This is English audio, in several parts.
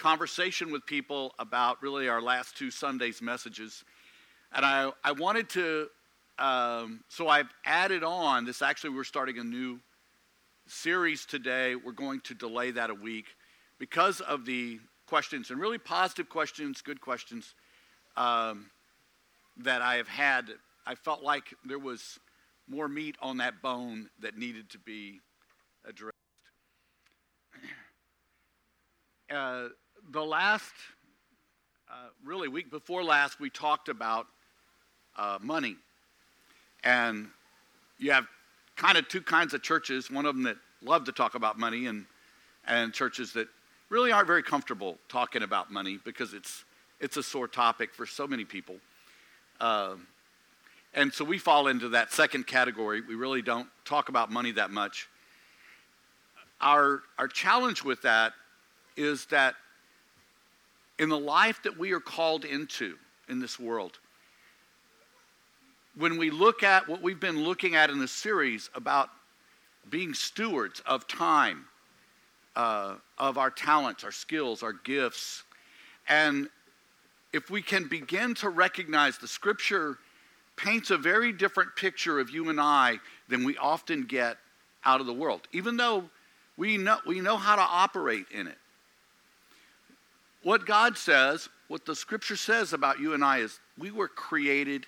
conversation with people about really our last two Sundays' messages. And I, I wanted to, um, so I've added on this. Actually, we're starting a new series today. We're going to delay that a week because of the questions and really positive questions, good questions um, that I have had. I felt like there was more meat on that bone that needed to be addressed. Uh, the last, uh, really, week before last, we talked about uh, money. And you have kind of two kinds of churches one of them that love to talk about money, and, and churches that really aren't very comfortable talking about money because it's, it's a sore topic for so many people. Uh, and so we fall into that second category. We really don't talk about money that much. Our, our challenge with that is that in the life that we are called into in this world, when we look at what we've been looking at in the series about being stewards of time, uh, of our talents, our skills, our gifts, and if we can begin to recognize the scripture paints a very different picture of you and I than we often get out of the world, even though we know, we know how to operate in it. What God says, what the scripture says about you and I is we were created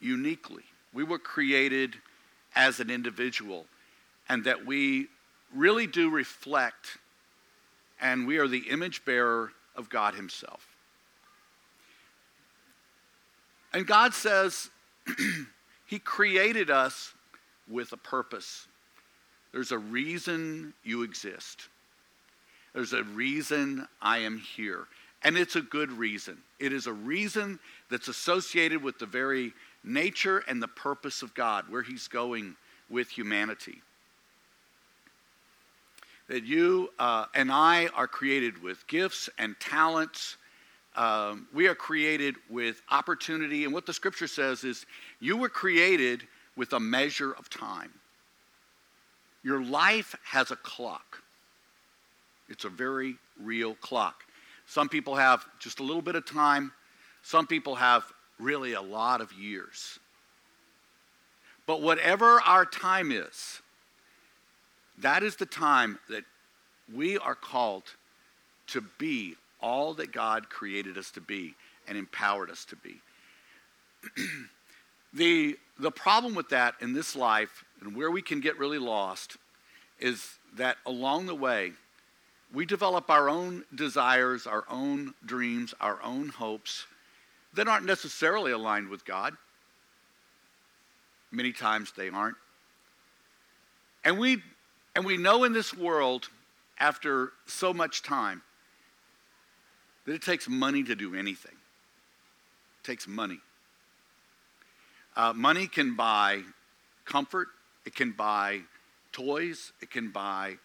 uniquely. We were created as an individual, and that we really do reflect, and we are the image bearer of God Himself. And God says He created us with a purpose. There's a reason you exist. There's a reason I am here. And it's a good reason. It is a reason that's associated with the very nature and the purpose of God, where He's going with humanity. That you uh, and I are created with gifts and talents. Um, we are created with opportunity. And what the scripture says is you were created with a measure of time. Your life has a clock. It's a very real clock. Some people have just a little bit of time, some people have really a lot of years. But whatever our time is, that is the time that we are called to be all that God created us to be and empowered us to be. the, the problem with that in this life and where we can get really lost is that along the way, we develop our own desires, our own dreams, our own hopes that aren't necessarily aligned with God. Many times they aren't. And we, and we know in this world, after so much time, that it takes money to do anything. It takes money. Uh, money can buy comfort, it can buy toys, it can buy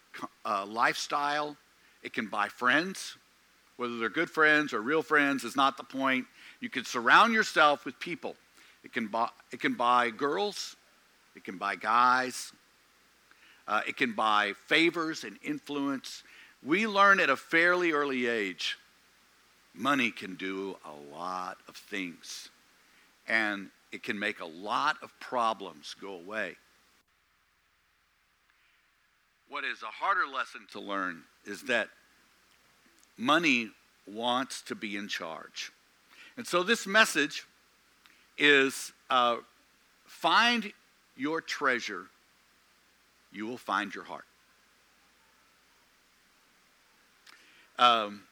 uh, lifestyle, it can buy friends. Whether they're good friends or real friends is not the point. You can surround yourself with people. It can buy, it can buy girls, it can buy guys, uh, it can buy favors and influence. We learn at a fairly early age money can do a lot of things, and it can make a lot of problems go away. What is a harder lesson to learn is that money wants to be in charge. And so this message is uh, find your treasure, you will find your heart. Um,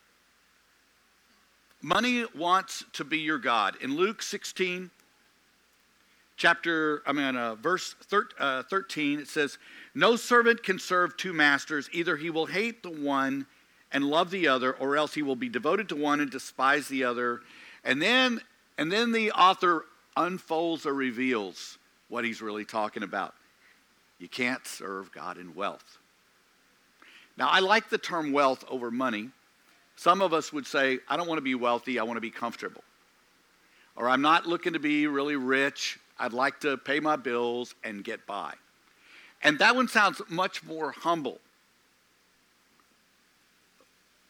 money wants to be your God. In Luke 16, chapter, I mean, uh, verse thir- uh, 13, it says, No servant can serve two masters. Either he will hate the one and love the other, or else he will be devoted to one and despise the other. And then, and then the author unfolds or reveals what he's really talking about. You can't serve God in wealth. Now, I like the term wealth over money. Some of us would say, I don't want to be wealthy, I want to be comfortable. Or I'm not looking to be really rich, I'd like to pay my bills and get by. And that one sounds much more humble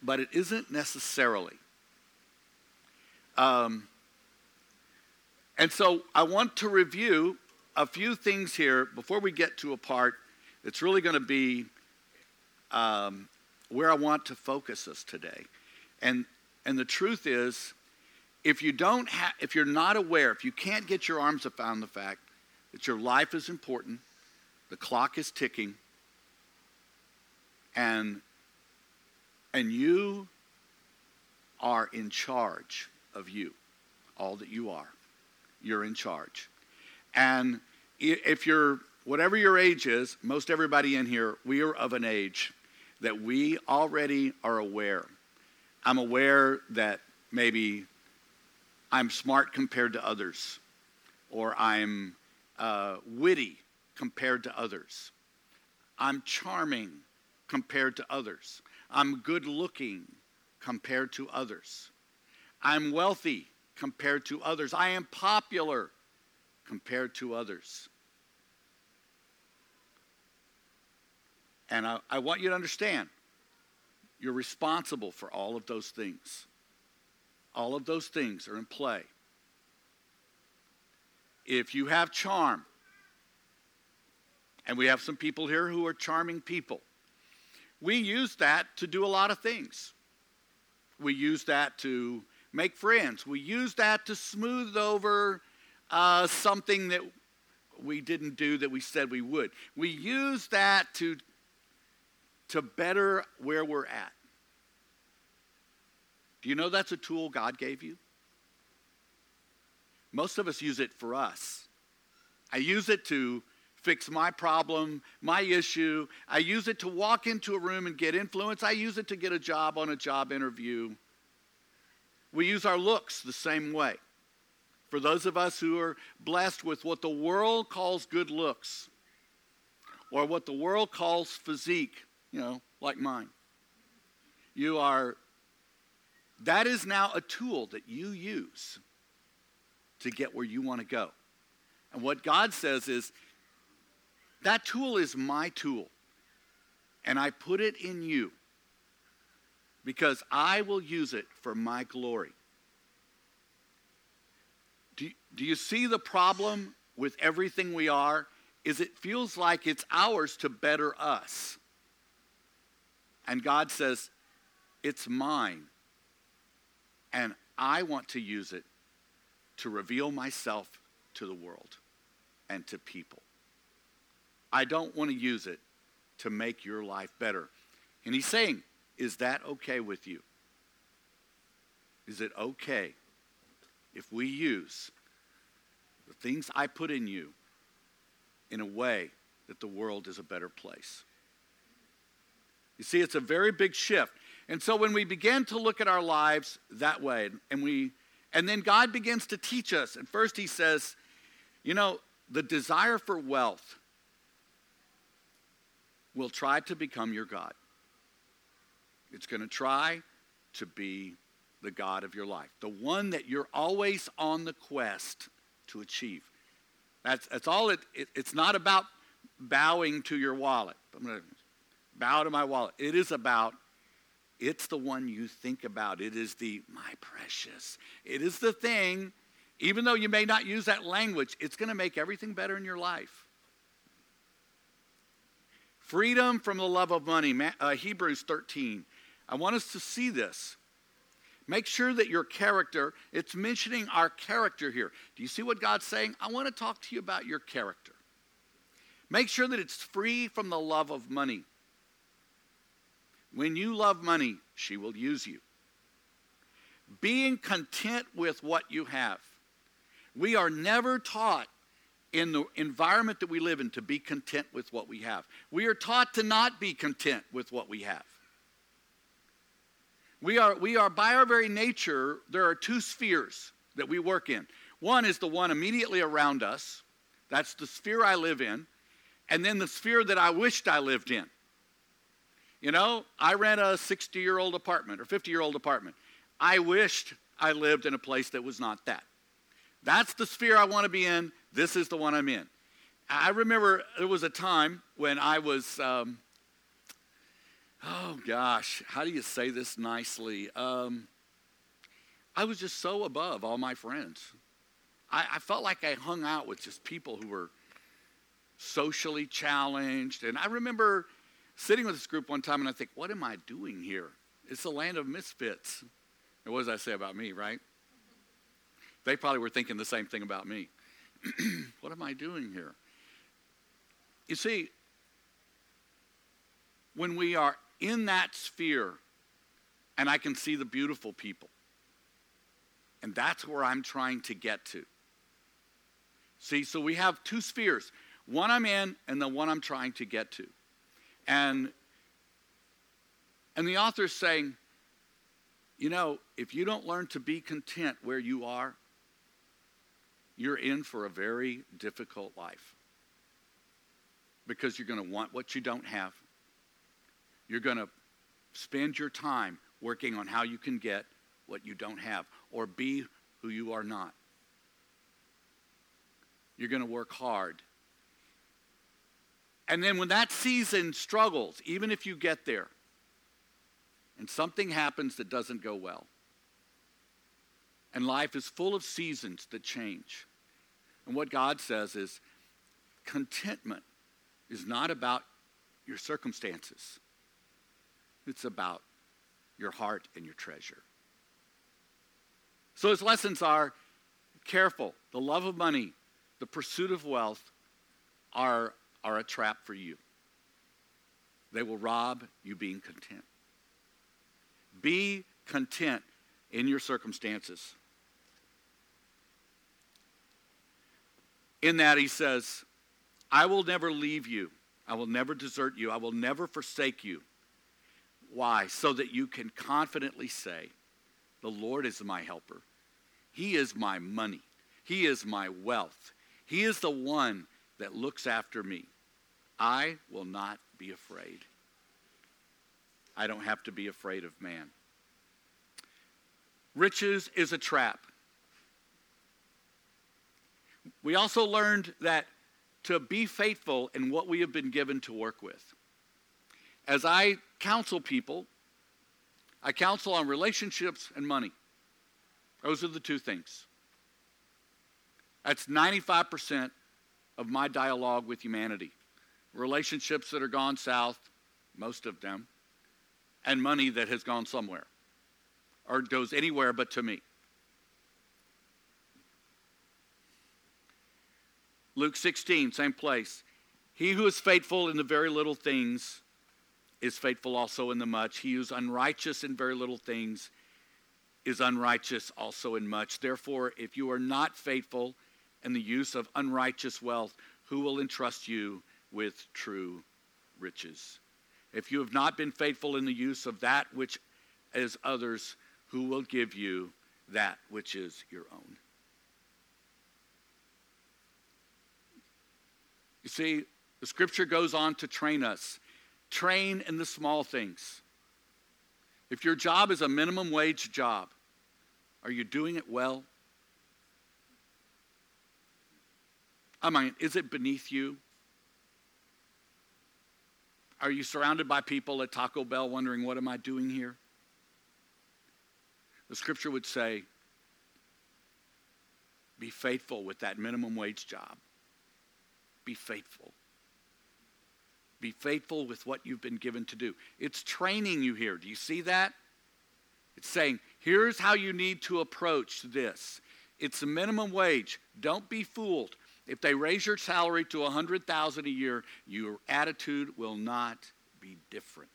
but it isn't necessarily. Um, and so I want to review a few things here before we get to a part that's really going to be um, where I want to focus us today. And, and the truth is, if you don't ha- if you're not aware, if you can't get your arms around the fact that your life is important, the clock is ticking, and and you are in charge of you, all that you are. You're in charge. And if you're, whatever your age is, most everybody in here, we are of an age that we already are aware. I'm aware that maybe I'm smart compared to others, or I'm uh, witty compared to others. I'm charming compared to others. I'm good looking compared to others. I'm wealthy compared to others. I am popular compared to others. And I, I, want you to understand you're responsible for all of those things. All of those things are in play. If you have charm, and we have some people here who are charming people, we use that to do a lot of things. We use that to make friends. We use that to smooth over uh, something that we didn't do that we said we would. We use that to, to better where we're at. Do you know that's a tool God gave you? Most of us use it for us. I use it to fix my problem, my issue. I use it to walk into a room and get influence. I use it to get a job on a job interview. We use our looks the same way. For those of us who are blessed with what the world calls good looks, or what the world calls physique, you know, like mine, you are, that is now a tool that you use to get where you want to go. And what God says is, that tool is my tool. And I put it in you because I will use it for my glory. Do, do you see the problem with everything we are? Is it feels like it's ours to better us. And God says, it's mine. And I want to use it to reveal myself to the world and to people. I don't want to use it to make your life better. And he's saying, Is that okay with you? Is it okay if we use the things I put in you in a way that the world is a better place? You see, it's a very big shift. And so when we begin to look at our lives that way, and we and then God begins to teach us. And first he says, you know, the desire for wealth will try to become your God. It's going to try to be the God of your life, the one that you're always on the quest to achieve. That's, that's all it, it it's not about bowing to your wallet. I'm going to bow to my wallet. It is about, it's the one you think about. It is the, my precious. It is the thing, even though you may not use that language, it's going to make everything better in your life. Freedom from the love of money, uh, Hebrews 13. I want us to see this. Make sure that your character, it's mentioning our character here. Do you see what God's saying? I want to talk to you about your character. Make sure that it's free from the love of money. When you love money, she will use you. Being content with what you have. We are never taught in the environment that we live in to be content with what we have. We are taught to not be content with what we have. We are, we are by our very nature, there are two spheres that we work in. One is the one immediately around us, that's the sphere I live in, and then the sphere that I wished I lived in. You know, I rent a 60 year old apartment or 50 year old apartment. I wished I lived in a place that was not that. That's the sphere I want to be in. This is the one I'm in. I remember there was a time when I was, um, oh gosh, how do you say this nicely? Um, I was just so above all my friends. I, I felt like I hung out with just people who were socially challenged. And I remember sitting with this group one time and I think, what am I doing here? It's the land of misfits. And what does that say about me, right? They probably were thinking the same thing about me. what am I doing here? You see, when we are in that sphere and I can see the beautiful people, and that's where I'm trying to get to. See, so we have two spheres one I'm in and the one I'm trying to get to. And, and the author is saying, you know, if you don't learn to be content where you are, you're in for a very difficult life. Because you're going to want what you don't have. You're going to spend your time working on how you can get what you don't have or be who you are not. You're going to work hard. And then when that season struggles, even if you get there, and something happens that doesn't go well, and life is full of seasons that change. And what God says is contentment is not about your circumstances, it's about your heart and your treasure. So his lessons are careful. The love of money, the pursuit of wealth are, are a trap for you. They will rob you being content. Be content in your circumstances. In that, he says, I will never leave you. I will never desert you. I will never forsake you. Why? So that you can confidently say, The Lord is my helper. He is my money. He is my wealth. He is the one that looks after me. I will not be afraid. I don't have to be afraid of man. Riches is a trap. We also learned that to be faithful in what we have been given to work with. As I counsel people, I counsel on relationships and money. Those are the two things. That's 95% of my dialogue with humanity. Relationships that are gone south, most of them, and money that has gone somewhere or goes anywhere but to me. Luke 16, same place. He who is faithful in the very little things is faithful also in the much. He who is unrighteous in very little things is unrighteous also in much. Therefore, if you are not faithful in the use of unrighteous wealth, who will entrust you with true riches? If you have not been faithful in the use of that which is others, who will give you that which is your own? You see, the scripture goes on to train us. Train in the small things. If your job is a minimum wage job, are you doing it well? I mean, is it beneath you? Are you surrounded by people at Taco Bell wondering, what am I doing here? The scripture would say, be faithful with that minimum wage job. Be faithful. Be faithful with what you've been given to do. It's training you here. Do you see that? It's saying, here's how you need to approach this. It's a minimum wage. Don't be fooled. If they raise your salary to 100,000 a year, your attitude will not be different.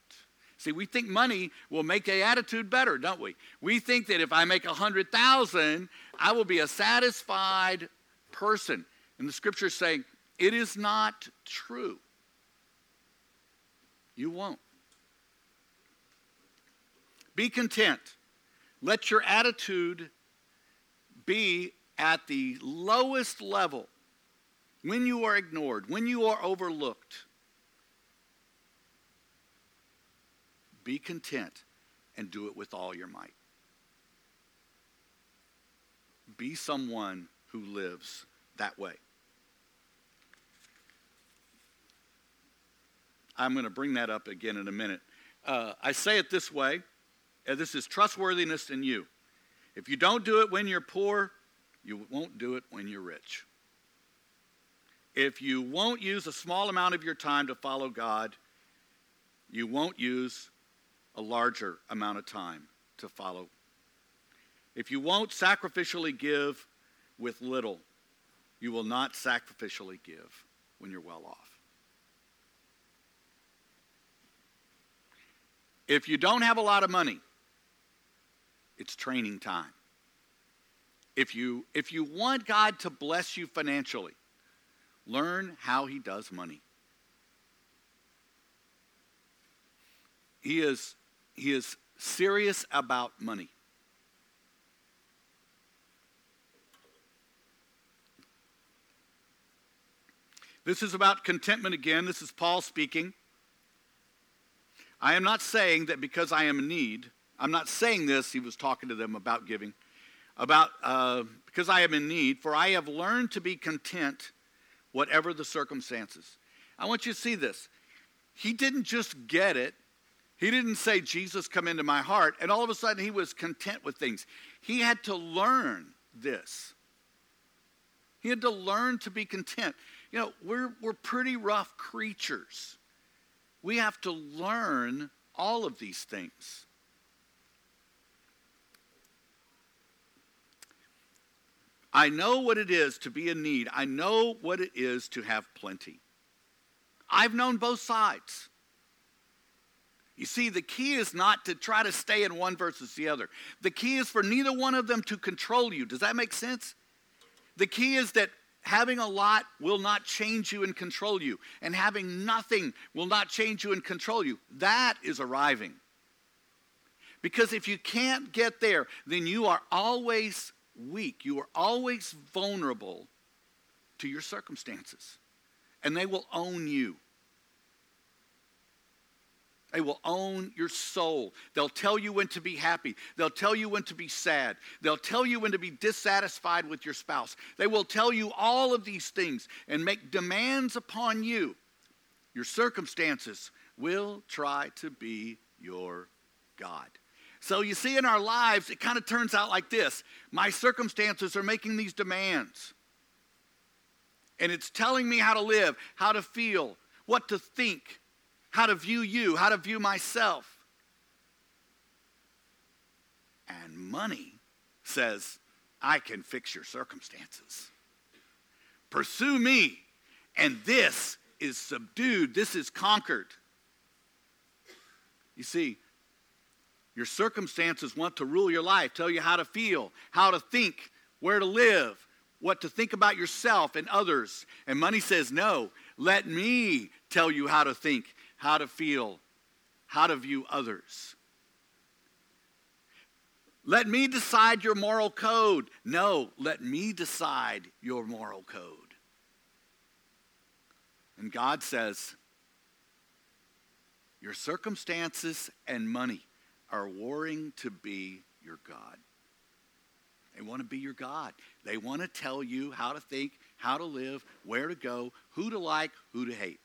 See, we think money will make the attitude better, don't we? We think that if I make 100,000, I will be a satisfied person. And the scripture is saying it is not true. You won't. Be content. Let your attitude be at the lowest level when you are ignored, when you are overlooked. Be content and do it with all your might. Be someone who lives that way. I'm going to bring that up again in a minute. uh, I say it this way, this is trustworthiness in you. If you don't do it when you're poor, you won't do it when you're rich. If you won't use a small amount of your time to follow God, you won't use a larger amount of time to follow. If you won't sacrificially give with little, you will not sacrificially give when you're well off. If you don't have a lot of money, it's training time. If you, if you want God to bless you financially, learn how He does money. He is, he is serious about money. This is about contentment again. This is Paul speaking. I am not saying that because I am in need, I'm not saying this, he was talking to them about giving, about uh, because I am in need, for I have learned to be content whatever the circumstances. I want you to see this. He didn't just get it, he didn't say, Jesus, come into my heart, and all of a sudden he was content with things. He had to learn this. He had to learn to be content. You know, we're, we're pretty rough creatures. We have to learn all of these things. I know what it is to be in need. I know what it is to have plenty. I've known both sides. You see, the key is not to try to stay in one versus the other. The key is for neither one of them to control you. Does that make sense? The key is that having a lot will not change you and control you, and having nothing will not change you and control you. That is arriving. Because if you can't get there, then you are always weak. You are always vulnerable to your circumstances, and they will own you. They will own your soul. They'll tell you when to be happy. They'll tell you when to be sad. They'll tell you when to be dissatisfied with your spouse. They will tell you all of these things and make demands upon you. Your circumstances will try to be your God. So you see, in our lives, it kind of turns out like this my circumstances are making these demands. And it's telling me how to live, how to feel, what to think, how to view you, how to view myself. And money says, I can fix your circumstances. Pursue me, and this is subdued, this is conquered. You see, your circumstances want to rule your life, tell you how to feel, how to think, where to live, what to think about yourself and others. And money says, No, let me tell you how to think how to feel, how to view others. Let me decide your moral code. No, let me decide your moral code. And God says, Your circumstances and money are warring to be your God. They want to be your God. They want to tell you how to think, how to live, where to go, who to like, who to hate.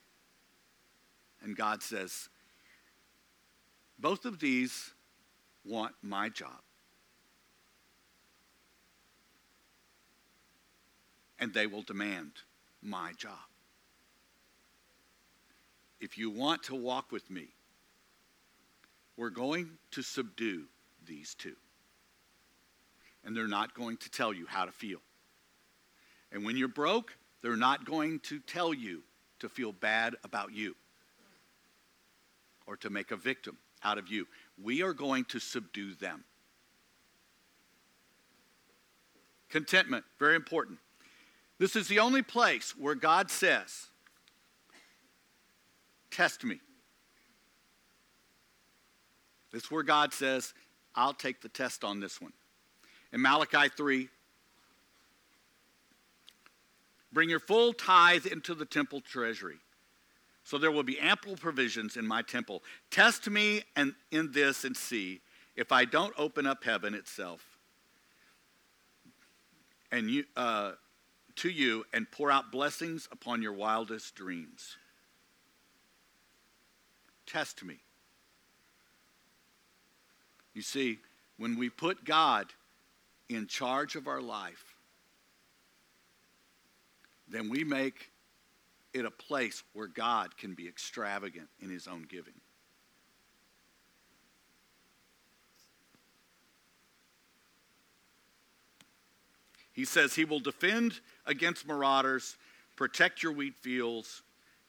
And God says, both of these want my job. And they will demand my job. If you want to walk with me, we're going to subdue these two. And they're not going to tell you how to feel. And when you're broke, they're not going to tell you to feel bad about you or to make a victim out of you. We are going to subdue them. Contentment, very important. This is the only place where God says, Test me. Is where God says, I'll take the test on this one. In Malachi 3, bring your full tithe into the temple treasury so there will be ample provisions in my temple. Test me and in this and see if I don't open up heaven itself and you, uh, to you and pour out blessings upon your wildest dreams. Test me. You see, when we put God in charge of our life, then we make it a place where God can be extravagant in his own giving. He says he will defend against marauders, protect your wheat fields,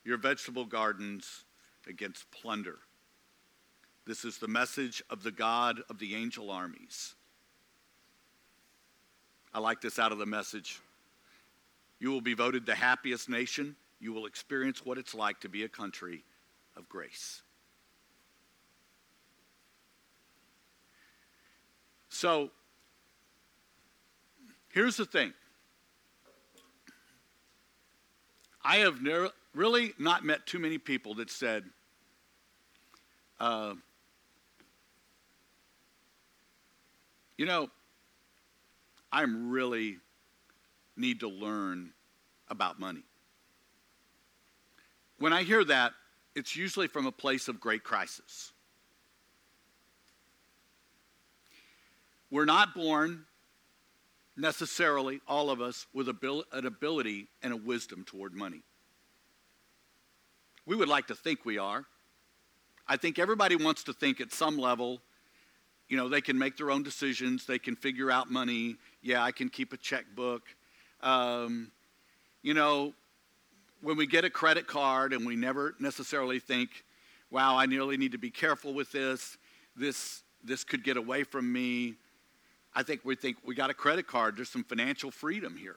your vegetable gardens against plunder. This is the message of the God of the angel armies. I like this out of the message. You will be voted the happiest nation. You will experience what it's like to be a country of grace. So, Here's the thing I have never, really not met too many people that said, uh, you know, I really need to learn about money. When I hear that, it's usually from a place of great crisis. We're not born necessarily, all of us, with an ability and a wisdom toward money. We would like to think we are. I think everybody wants to think at some level, you know, they can make their own decisions, they can figure out money. Yeah, I can keep a checkbook. Um, you know, when we get a credit card and we never necessarily think, wow, I nearly need to be careful with this. This, this could get away from me. I think we think we got a credit card, there's some financial freedom here.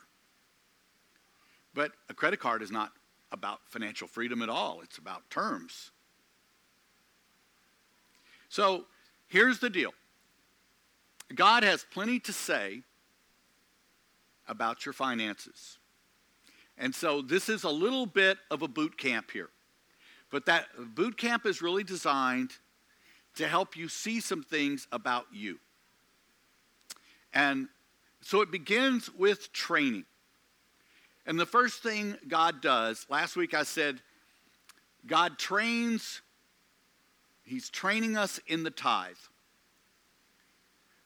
But a credit card is not about financial freedom at all, it's about terms. So here's the deal God has plenty to say about your finances. And so this is a little bit of a boot camp here. But that boot camp is really designed to help you see some things about you. And so it begins with training. And the first thing God does, last week I said, God trains, He's training us in the tithe.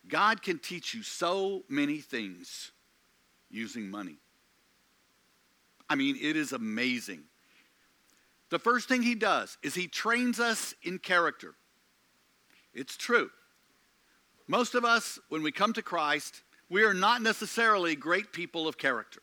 God can teach you so many things using money. I mean, it is amazing. The first thing He does is He trains us in character. It's true. Most of us, when we come to Christ, we are not necessarily great people of character.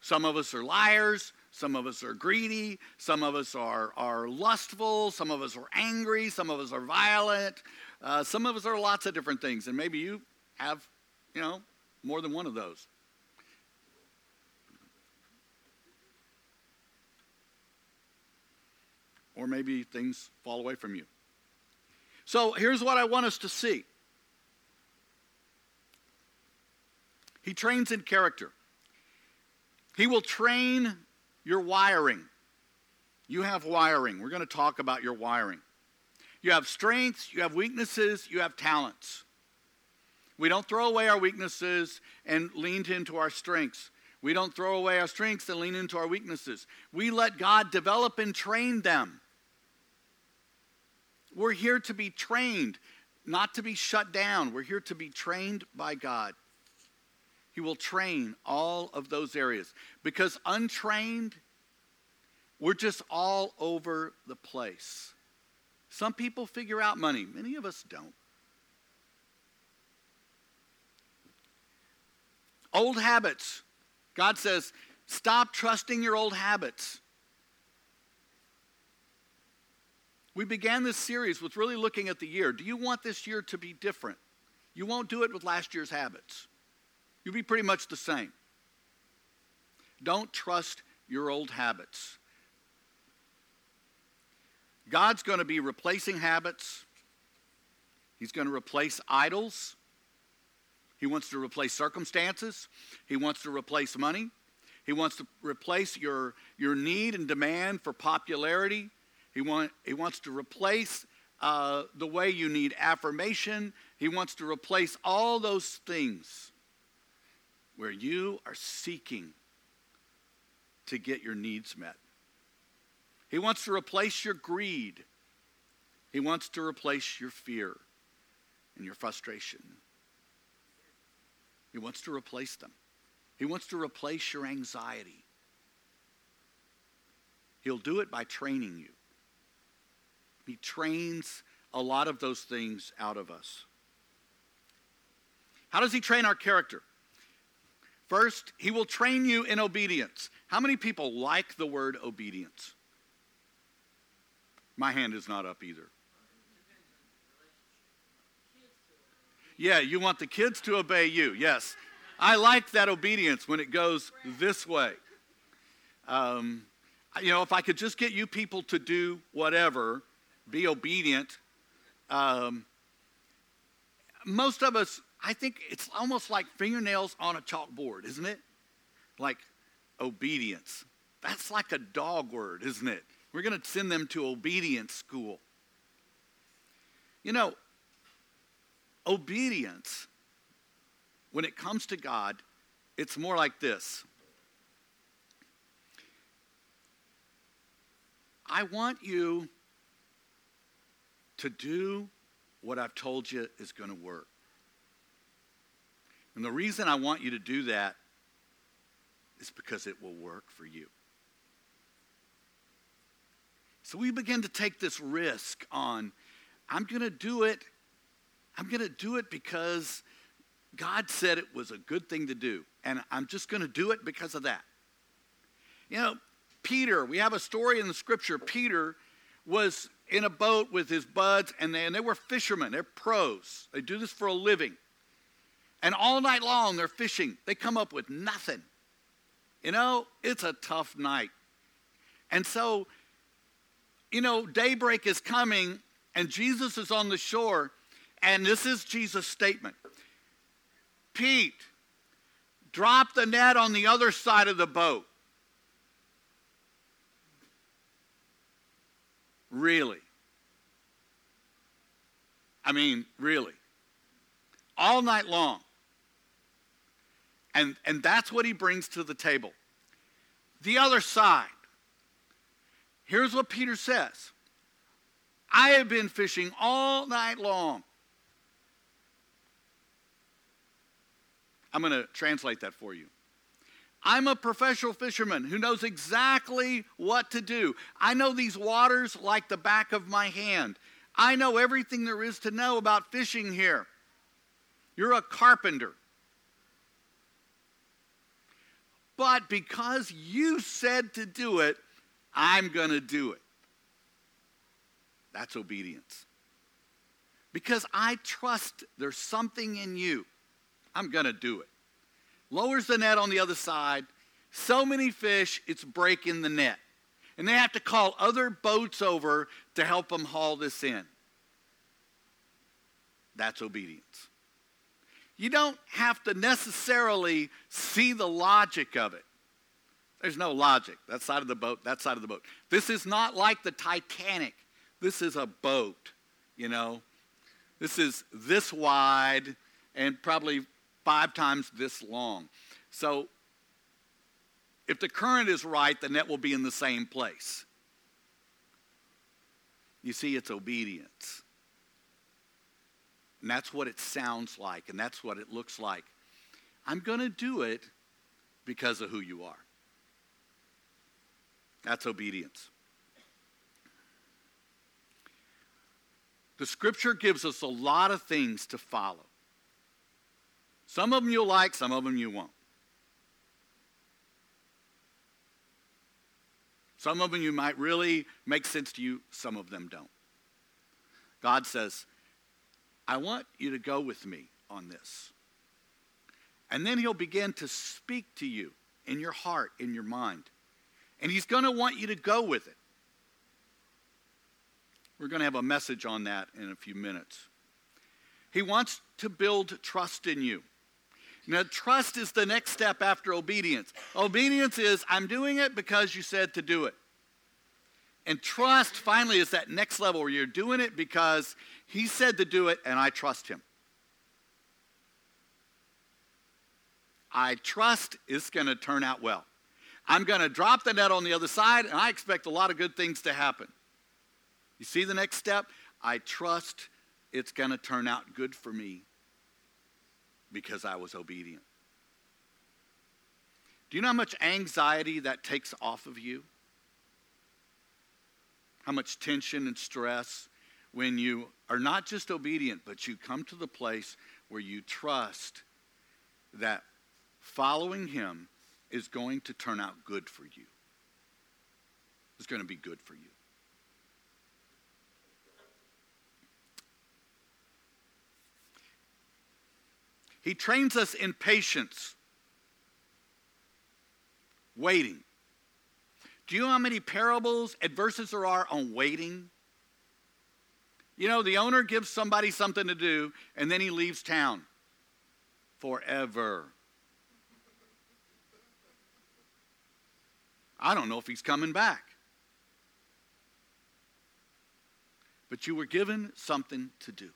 Some of us are liars. Some of us are greedy. Some of us are, are lustful. Some of us are angry. Some of us are violent. Uh, some of us are lots of different things. And maybe you have, you know, more than one of those. Or maybe things fall away from you. So here's what I want us to see He trains in character, He will train your wiring. You have wiring. We're going to talk about your wiring. You have strengths, you have weaknesses, you have talents. We don't throw away our weaknesses and lean into our strengths. We don't throw away our strengths and lean into our weaknesses. We let God develop and train them. We're here to be trained, not to be shut down. We're here to be trained by God. He will train all of those areas because untrained, we're just all over the place. Some people figure out money, many of us don't. Old habits. God says, stop trusting your old habits. We began this series with really looking at the year. Do you want this year to be different? You won't do it with last year's habits. You'll be pretty much the same. Don't trust your old habits. God's going to be replacing habits. He's going to replace idols. He wants to replace circumstances. He wants to replace money. He wants to replace your, your need and demand for popularity he, want, he wants to replace uh, the way you need affirmation. He wants to replace all those things where you are seeking to get your needs met. He wants to replace your greed. He wants to replace your fear. and your frustration. He wants to replace them. He wants to replace your anxiety. He'll do it by training you. He trains a lot of those things out of us. How does he train our character? First, he will train you in obedience. How many people like the word obedience? My hand is not up either. Yeah, you want the kids to obey you. Yes. I like that obedience when it goes this way. Um, you know, if I could just get you people to do whatever, be obedient. Um, most of us, I think it's almost like fingernails on a chalkboard, isn't it? Like obedience. That's like a dog word, isn't it? We're going to send them to obedience school. You know, obedience, when it comes to God, it's more like this I want you to do what I've told you is going to work. And the reason I want you to do that is because it will work for you. So we begin to take this risk on I'm going to do it. I'm going to do it because God said it was a good thing to do. And I'm just going to do it because of that. You know, Peter, we have a story in the scripture. Peter was in a boat with his buds, and they, and they were fishermen. They're pros. They do this for a living. And all night long, they're fishing. They come up with nothing. You know, it's a tough night. And so, you know, daybreak is coming, and Jesus is on the shore. And this is Jesus' statement Pete, drop the net on the other side of the boat. Really? I mean, really. All night long. And, and that's what he brings to the table. The other side. Here's what Peter says I have been fishing all night long. I'm going to translate that for you. I'm a professional fisherman who knows exactly what to do. I know these waters like the back of my hand. I know everything there is to know about fishing here. You're a carpenter. But because you said to do it, I'm going to do it. That's obedience. Because I trust there's something in you, I'm going to do it lowers the net on the other side. So many fish, it's breaking the net. And they have to call other boats over to help them haul this in. That's obedience. You don't have to necessarily see the logic of it. There's no logic. That side of the boat, that side of the boat. This is not like the Titanic. This is a boat, you know. This is this wide and probably five times this long. So if the current is right, the net will be in the same place. You see, it's obedience. And that's what it sounds like, and that's what it looks like. I'm going to do it because of who you are. That's obedience. The scripture gives us a lot of things to follow. Some of them you'll like, some of them you won't. Some of them you might really make sense to you, some of them don't. God says, I want you to go with me on this. And then he'll begin to speak to you in your heart, in your mind. And he's going to want you to go with it. We're going to have a message on that in a few minutes. He wants to build trust in you. Now, trust is the next step after obedience. Obedience is, I'm doing it because you said to do it. And trust, finally, is that next level where you're doing it because he said to do it and I trust him. I trust it's going to turn out well. I'm going to drop the net on the other side and I expect a lot of good things to happen. You see the next step? I trust it's going to turn out good for me because I was obedient. Do you know how much anxiety that takes off of you? How much tension and stress when you are not just obedient, but you come to the place where you trust that following Him is going to turn out good for you. It's going to be good for you. He trains us in patience, waiting. Do you know how many parables and verses there are on waiting? You know, the owner gives somebody something to do and then he leaves town forever. I don't know if he's coming back. But you were given something to do.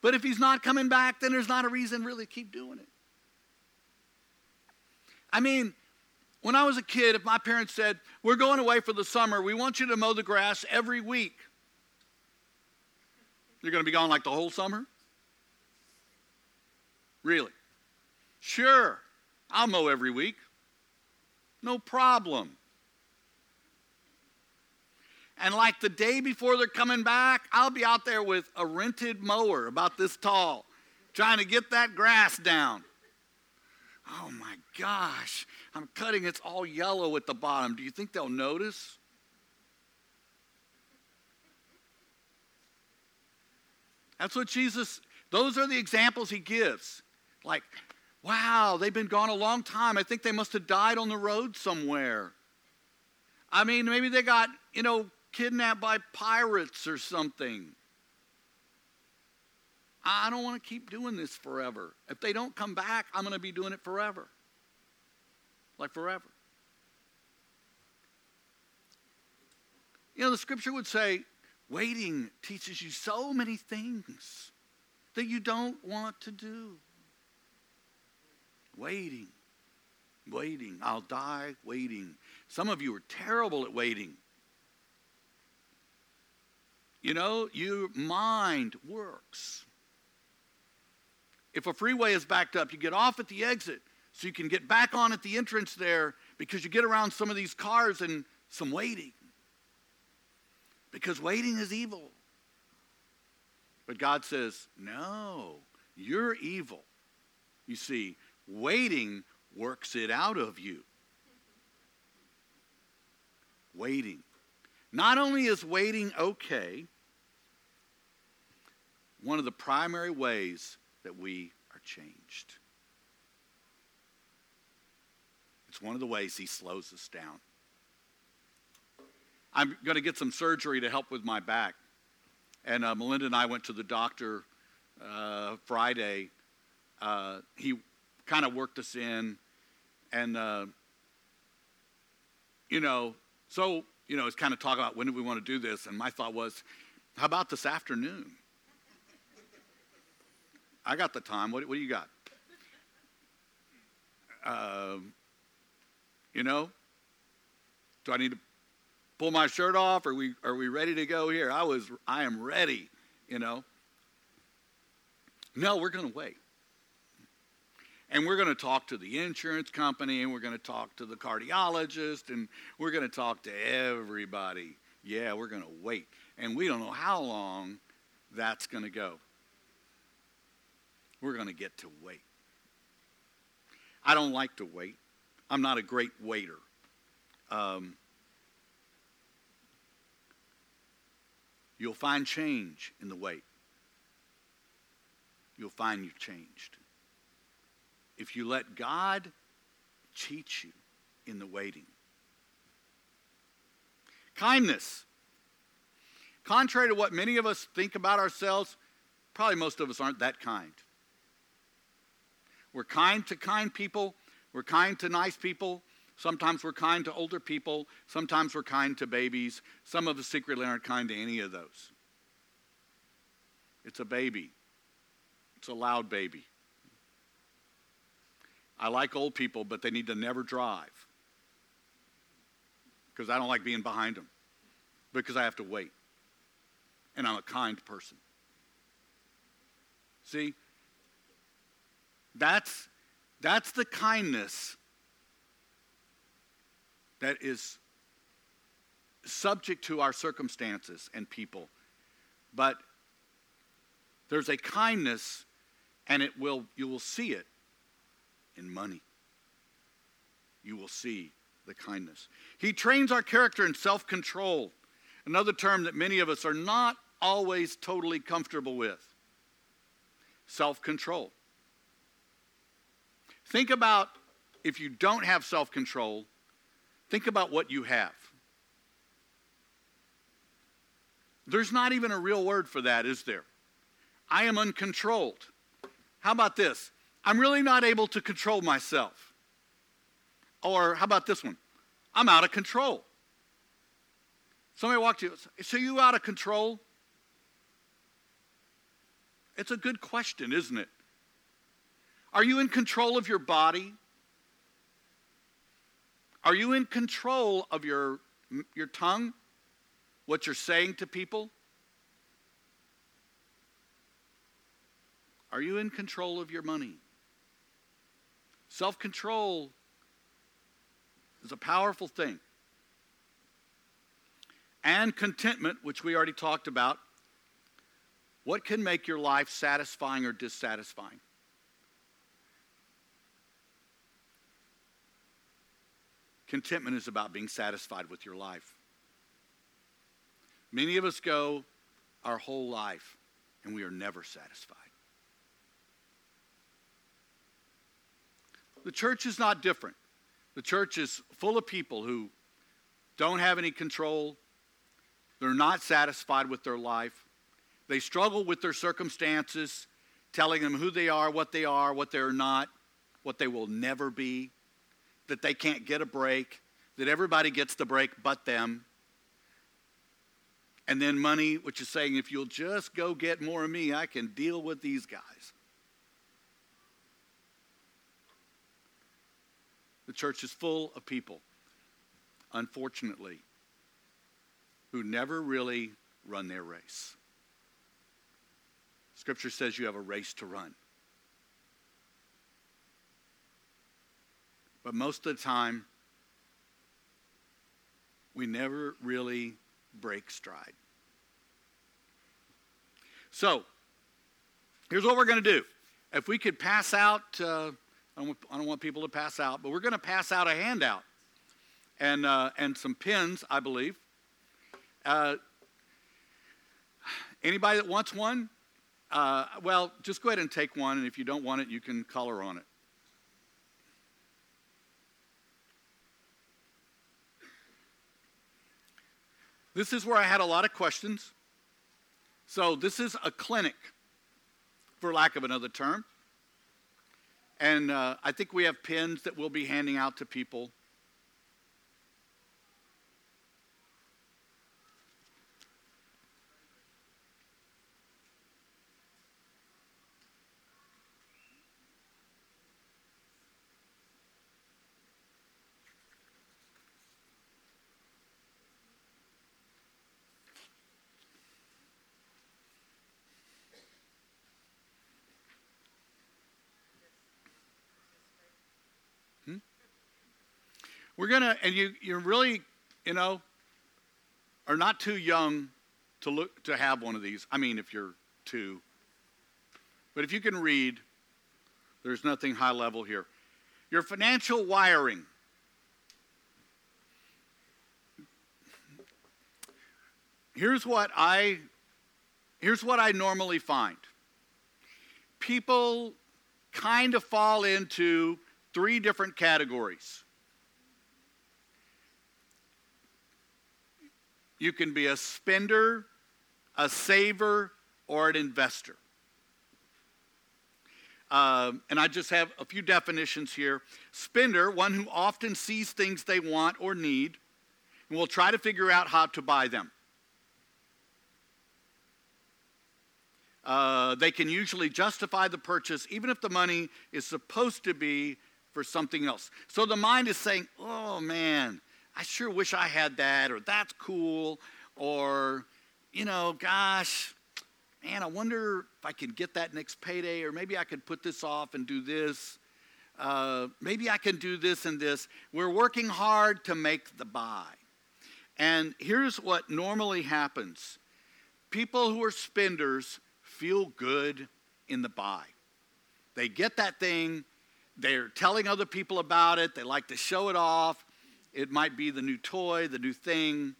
But if he's not coming back, then there's not a reason really to keep doing it. I mean, when I was a kid, if my parents said, We're going away for the summer, we want you to mow the grass every week. You're going to be gone like the whole summer? Really? Sure, I'll mow every week. No problem. And like the day before they're coming back, I'll be out there with a rented mower about this tall, trying to get that grass down. Oh my gosh, I'm cutting, it's all yellow at the bottom. Do you think they'll notice? That's what Jesus, those are the examples he gives. Like, wow, they've been gone a long time. I think they must have died on the road somewhere. I mean, maybe they got, you know, kidnapped by pirates or something. I don't want to keep doing this forever. If they don't come back, I'm going to be doing it forever. Like forever. You know, the scripture would say, waiting teaches you so many things that you don't want to do. Waiting, waiting. I'll die waiting. Some of you are terrible at waiting. You know, your mind works. If a freeway is backed up, you get off at the exit so you can get back on at the entrance there because you get around some of these cars and some waiting. Because waiting is evil. But God says, no, you're evil. You see, waiting works it out of you. Waiting. Not only is waiting okay, one of the primary ways that we are changed. It's one of the ways he slows us down. I'm going to get some surgery to help with my back. And uh, Melinda and I went to the doctor uh, Friday. Uh, he kind of worked us in. And, uh, you know, so, you know, it's kind of talk about when do we want to do this. And my thought was, how about this afternoon? I got the time. What, what do you got? Uh, you know, do I need to pull my shirt off? Are we are we ready to go here? I was I am ready. You know. No, we're going to wait. And we're going to talk to the insurance company, and we're going to talk to the cardiologist, and we're going to talk to everybody. Yeah, we're going to wait. And we don't know how long that's going to go we're going to get to wait. I don't like to wait. I'm not a great waiter. Um, you'll find change in the wait. You'll find you've changed. If you let God teach you in the waiting. Kindness. Contrary to what many of us think about ourselves, probably most of us aren't that kind. We're kind to kind people. We're kind to nice people. Sometimes we're kind to older people. Sometimes we're kind to babies. Some of us secretly aren't kind to any of those. It's a baby, it's a loud baby. I like old people, but they need to never drive because I don't like being behind them because I have to wait. and I'm a kind person. See? That's, that's the kindness that is subject to our circumstances and people. But there's a kindness, and it will, you will see it in money. You will see the kindness. He trains our character in self control, another term that many of us are not always totally comfortable with. Self control. Think about if you don't have self control, think about what you have. There's not even a real word for that, is there? I am uncontrolled. How about this? I'm really not able to control myself. Or how about this one? I'm out of control. Somebody walked to you, so you out of control? It's a good question, isn't it? Are you in control of your body? Are you in control of your, your tongue? What you're saying to people? Are you in control of your money? Self control is a powerful thing. And contentment, which we already talked about. What can make your life satisfying or dissatisfying? Contentment is about being satisfied with your life. Many of us go our whole life and we are never satisfied. The church is not different. The church is full of people who don't have any control, they're not satisfied with their life, they struggle with their circumstances, telling them who they are, what they are, what they're not, what they will never be, that they can't get a break, that everybody gets the break but them. And then money, which is saying, if you'll just go get more of me, I can deal with these guys. The church is full of people, unfortunately, who never really run their race. Scripture says you have a race to run. But most of the time, we never really break stride. So, here's what we're going to do. If we could pass out, uh, I, don't want, I, don't want, people to pass out, but we're going to pass out a handout and, uh, and some pins, I believe. Uh, anybody that wants one? Uh, well, just go ahead and take one, and if you don't want it, you can color on it. This is where I had a lot of questions. So, this is a clinic, for lack of another term. And uh, I think we have pins that we'll be handing out to people. We're going to, and you, you really, you know, are not too young to look to have one of these. I mean, if you're two. But if you can read, there's nothing high level here. Your financial wiring. Here's what I here's what I normally find. People kind of fall into three different categories. You can be a spender, a saver, or an investor. Um, and I just have a few definitions here. Spender, one who often sees things they want or need and will try to figure out how to buy them. Uh, they can usually justify the purchase even if the money is supposed to be for something else. So the mind is saying, oh man, I sure wish I had that, or that's cool, or you know, gosh, man, I wonder if I could get that next payday, or maybe I could put this off and do this. Uh, maybe I can do this and this. We're working hard to make the buy. And here's what normally happens people who are spenders feel good in the buy. They get that thing, they're telling other people about it, they like to show it off. It might be the new toy, the new thing.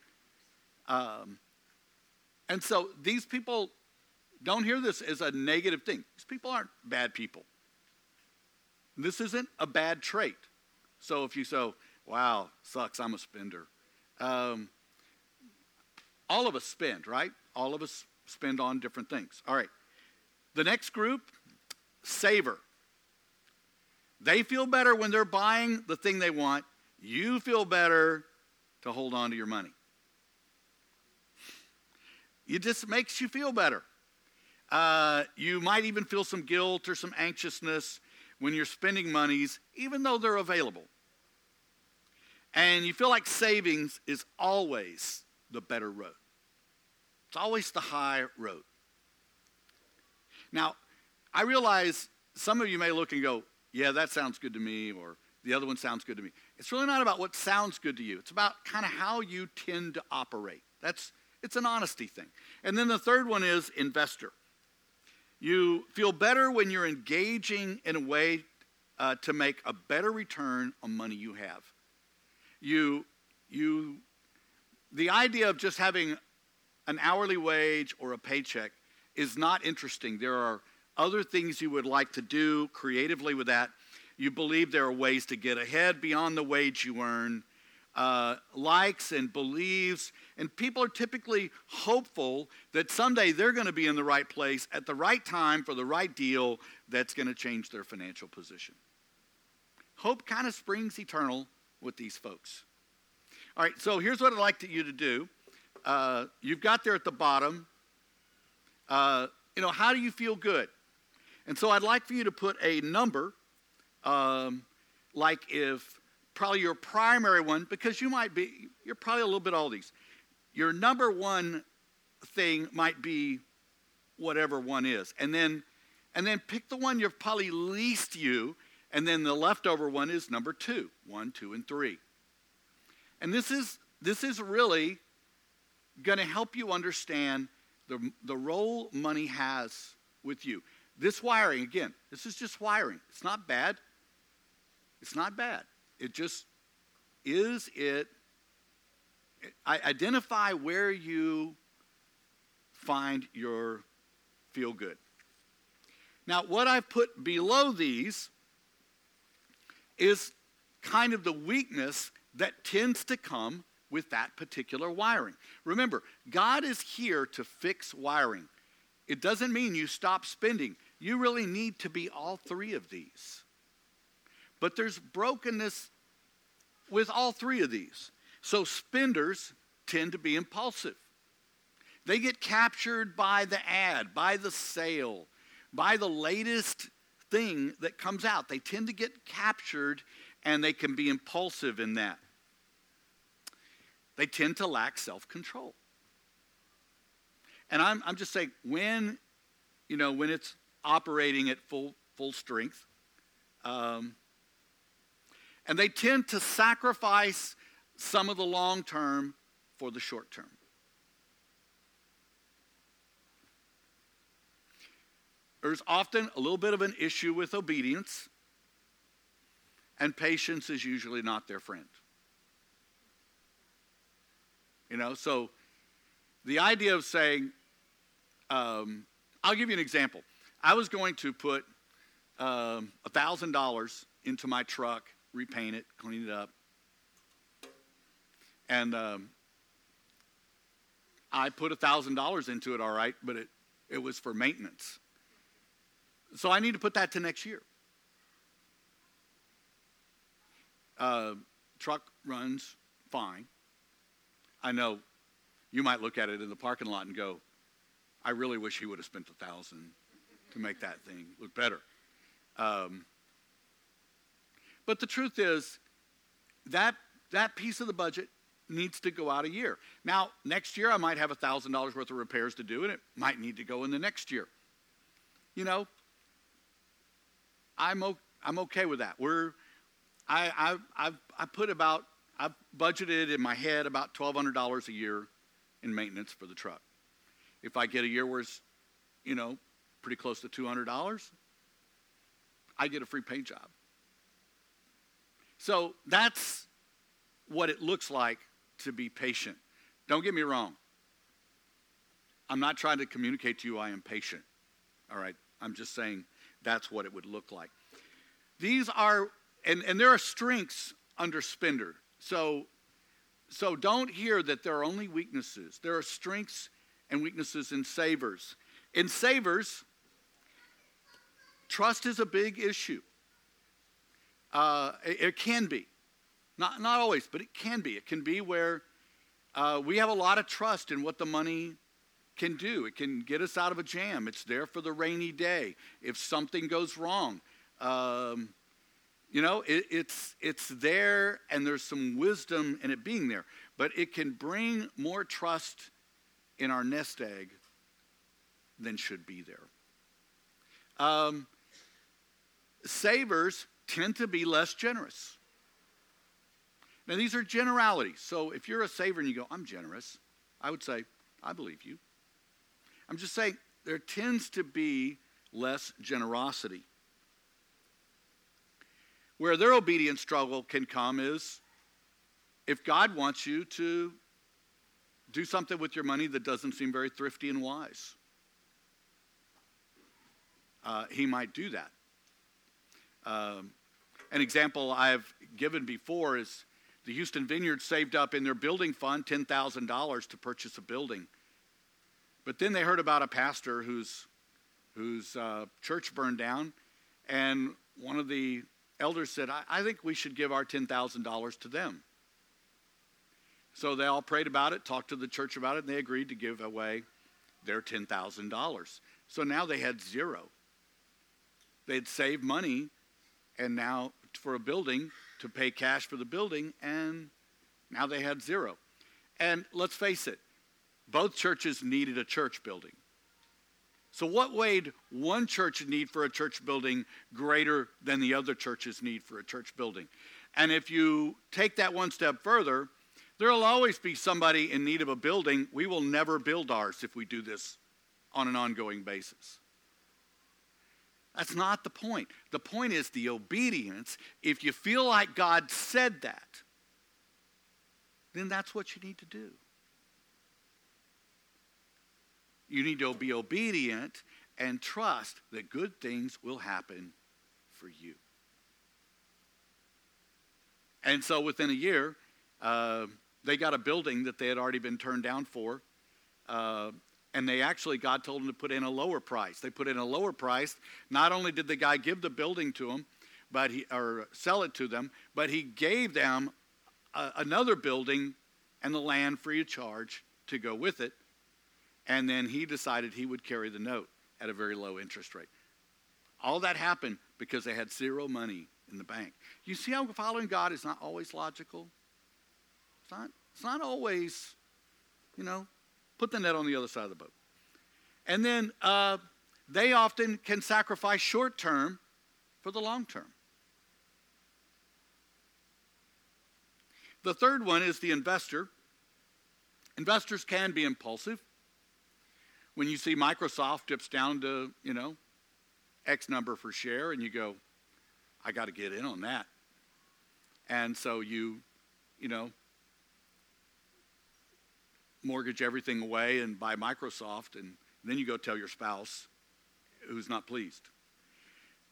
Um, and so these people don't hear this as a negative thing. These people aren't bad people. This isn't a bad trait. So if you say, wow, sucks, I'm a spender. Um, all of us spend, right? All of us spend on different things. All right. The next group, saver. They feel better when they're buying the thing they want. You feel better to hold on to your money. It just makes you feel better. Uh, you might even feel some guilt or some anxiousness when you're spending monies, even though they're available. And you feel like savings is always the better road. It's always the high road. Now, I realize some of you may look and go, yeah, that sounds good to me, or the other one sounds good to me. It's really not about what sounds good to you. It's about kind of how you tend to operate. That's it's an honesty thing. And then the third one is investor. You feel better when you're engaging in a way uh, to make a better return on money you have. You, you, the idea of just having an hourly wage or a paycheck is not interesting. There are other things you would like to do creatively with that. You believe there are ways to get ahead beyond the wage you earn uh, likes and believes. And people are typically hopeful that someday they're going to be in the right place at the right time for the right deal that's going to change their financial position. Hope kind of springs eternal with these folks. All right, so here's what I'd like to, you to do. Uh, you've got there at the bottom, uh, you know, how do you feel good? And so I'd like for you to put a number, um, like if probably your primary one, because you might be, you're probably a little bit all these. Your number one thing might be whatever one is. And then and then pick the one you're probably least you, and then the leftover one is number two, one, two, and three. And this is this is really going to help you understand the, the role money has with you. This wiring, again, this is just wiring. It's not bad. It's not bad. It just is it. I identify where you find your feel good. Now, what I've put below these is kind of the weakness that tends to come with that particular wiring. Remember, God is here to fix wiring. It doesn't mean you stop spending. You really need to be all three of these. But there's brokenness with all three of these. So spenders tend to be impulsive. They get captured by the ad, by the sale, by the latest thing that comes out. They tend to get captured and they can be impulsive in that. They tend to lack self control. And I'm, I'm just saying, when, you know, when it's operating at full, full strength, um, and they tend to sacrifice some of the long term for the short term. There's often a little bit of an issue with obedience, and patience is usually not their friend. You know, so the idea of saying, um, I'll give you an example. I was going to put um, $1,000 into my truck repaint it, clean it up. And um, I put $1,000 into it, all right, but it, it was for maintenance. So I need to put that to next year. Uh, truck runs fine. I know you might look at it in the parking lot and go, I really wish he would have spent a thousand to make that thing look better. Um, but the truth is, that, that piece of the budget needs to go out a year. Now, next year I might have $1,000 worth of repairs to do, and it might need to go in the next year. You know, I'm, o- I'm okay with that. We're, I, I, I've, I put about, I've budgeted in my head about $1,200 a year in maintenance for the truck. If I get a year where it's, you know, pretty close to $200, I get a free paint job. So that's what it looks like to be patient. Don't get me wrong. I'm not trying to communicate to you I am patient. All right. I'm just saying that's what it would look like. These are, and, and there are strengths under spender. So, so don't hear that there are only weaknesses. There are strengths and weaknesses in savers. In savers, trust is a big issue. Uh, it, it, can be. Not, not always, but it can be. It can be where uh, we have a lot of trust in what the money can do. It can get us out of a jam. It's there for the rainy day. If something goes wrong, um, you know, it, it's, it's there and there's some wisdom in it being there. But it can bring more trust in our nest egg than should be there. Um, savers tend to be less generous. Now, these are generalities. So if you're a saver and you go, I'm generous, I would say, I believe you. I'm just saying there tends to be less generosity. Where their obedience struggle can come is if God wants you to do something with your money that doesn't seem very thrifty and wise, uh, He might do that. Um, an example I've given before is the Houston Vineyard saved up in their building fund $10,000 to purchase a building. But then they heard about a pastor whose, whose uh, church burned down, and one of the elders said, I, I think we should give our $10,000 to them. So they all prayed about it, talked to the church about it, and they agreed to give away their $10,000. So now they had zero. They'd saved money, and now for a building to pay cash for the building, and now they had zero. And let's face it, both churches needed a church building. So, what weighed one church need for a church building greater than the other church's need for a church building? And if you take that one step further, there will always be somebody in need of a building. We will never build ours if we do this on an ongoing basis. That's not the point. The point is the obedience. If you feel like God said that, then that's what you need to do. You need to be obedient and trust that good things will happen for you. And so within a year, uh, they got a building that they had already been turned down for. Uh, and they actually, God told them to put in a lower price. They put in a lower price. Not only did the guy give the building to them, but he, or sell it to them, but he gave them a, another building and the land free of charge to go with it. And then he decided he would carry the note at a very low interest rate. All that happened because they had zero money in the bank. You see how following God is not always logical? It's not, it's not always, you know, Put the net on the other side of the boat. And then uh, they often can sacrifice short term for the long term. The third one is the investor. Investors can be impulsive. When you see Microsoft dips down to, you know, X number for share, and you go, I got to get in on that. And so you, you know, mortgage everything away and buy Microsoft, and then you go tell your spouse who's not pleased.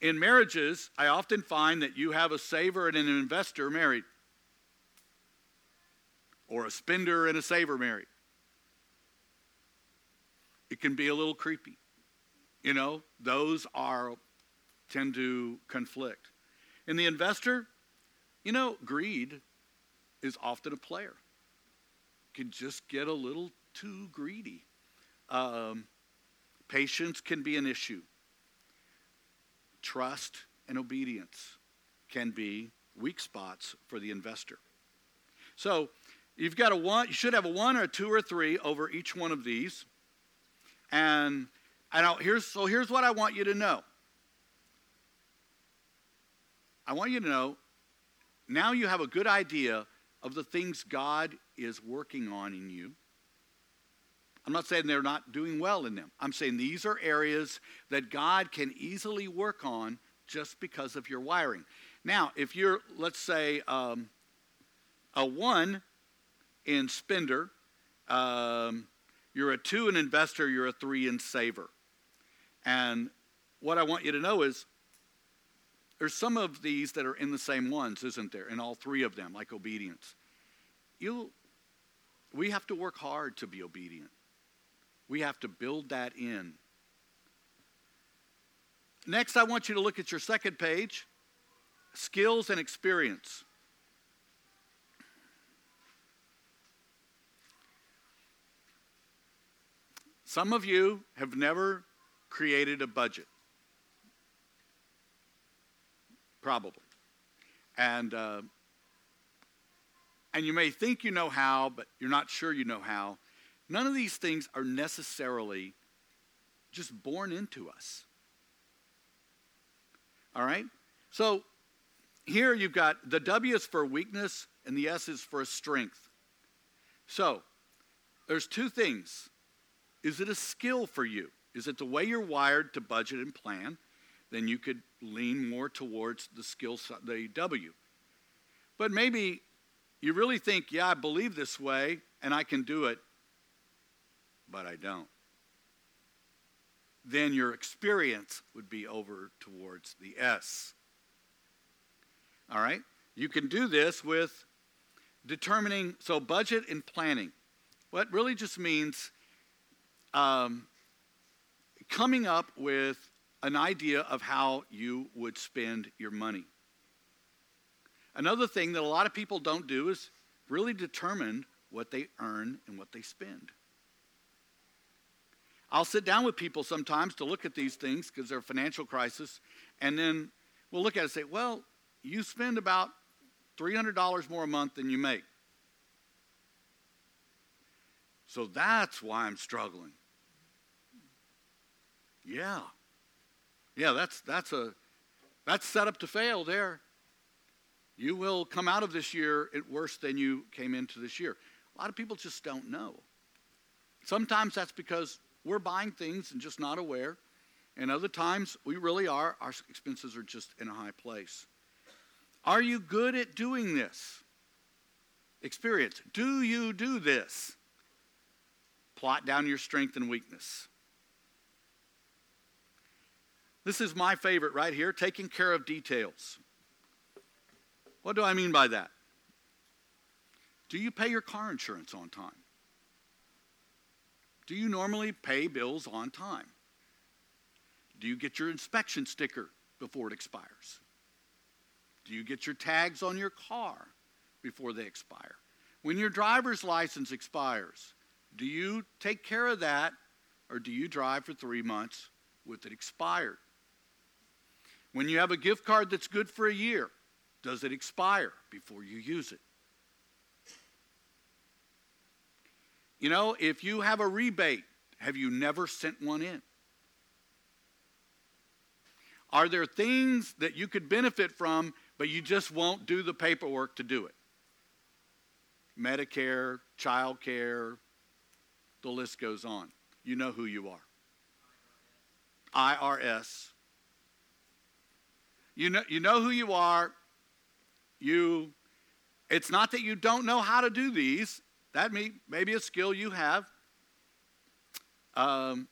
In marriages, I often find that you have a saver and an investor married, or a spender and a saver married. It can be a little creepy. You know, those are tend to conflict. In the investor, you know, greed is often a player can just get a little too greedy. Um, patience can be an issue. Trust and obedience can be weak spots for the investor. So, You've got a one, you should have a one or a two or three over each one of these. And, and here's, so here's what I want you to know. I want you to know now you have a good idea of the things God is working on in you. I'm not saying they're not doing well in them. I'm saying these are areas that God can easily work on just because of your wiring. Now, if you're, let's say, um, a one in spender, um, you're a two in investor, you're a three in saver. And what I want you to know is there's some of these that are in the same ones, isn't there? In all three of them, like obedience. You, we have to work hard to be obedient. We have to build that in. Next, I want you to look at your second page skills and experience. Some of you have never created a budget. Probably. And, uh, and you may think you know how, but you're not sure you know how. None of these things are necessarily just born into us. All right? So here you've got the W is for weakness and the S is for strength. So there's two things. Is it a skill for you? Is it the way you're wired to budget and plan? Then you could lean more towards the skill, the W. But maybe you really think, yeah, I believe this way and I can do it, but I don't. Then your experience would be over towards the S. All right? You can do this with determining, so budget and planning. What really just means um, coming up with an idea of how you would spend your money. Another thing that a lot of people don't do is really determine what they earn and what they spend. I'll sit down with people sometimes to look at these things because they're a financial crisis, and then we'll look at it and say, well, you spend about $300 more a month than you make. So that's why I'm struggling. Yeah. Yeah, that's that's a that's set up to fail there. You will come out of this year worse than you came into this year. A lot of people just don't know. Sometimes that's because we're buying things and just not aware. And other times we really are. Our expenses are just in a high place. Are you good at doing this? Experience. Do you do this? Plot down your strength and weakness. This is my favorite right here taking care of details. What do I mean by that? Do you pay your car insurance on time? Do you normally pay bills on time? Do you get your inspection sticker before it expires? Do you get your tags on your car before they expire? When your driver's license expires, do you take care of that or do you drive for three months with it expired? When you have a gift card that's good for a year, does it expire before you use it? You know, if you have a rebate, have you never sent one in? Are there things that you could benefit from, but you just won't do the paperwork to do it? Medicare, child care, the list goes on. You know who you are. IRS. You know, you know who you are. You, it's not that you don't know how to do these. That may, may be a skill you have. Um,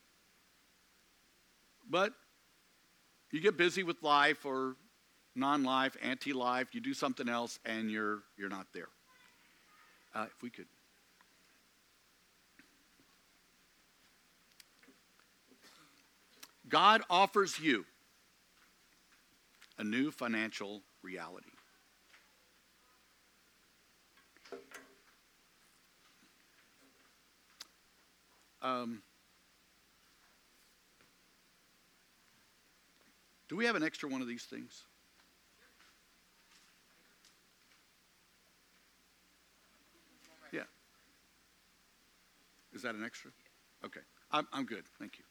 but you get busy with life or non-life, anti-life, you do something else and you're, you're not there. Uh, if we could. God offers you a new financial reality. Um, do we have an extra one of these things? Yeah. Is that an extra? Okay. I'm, I'm good. Thank you.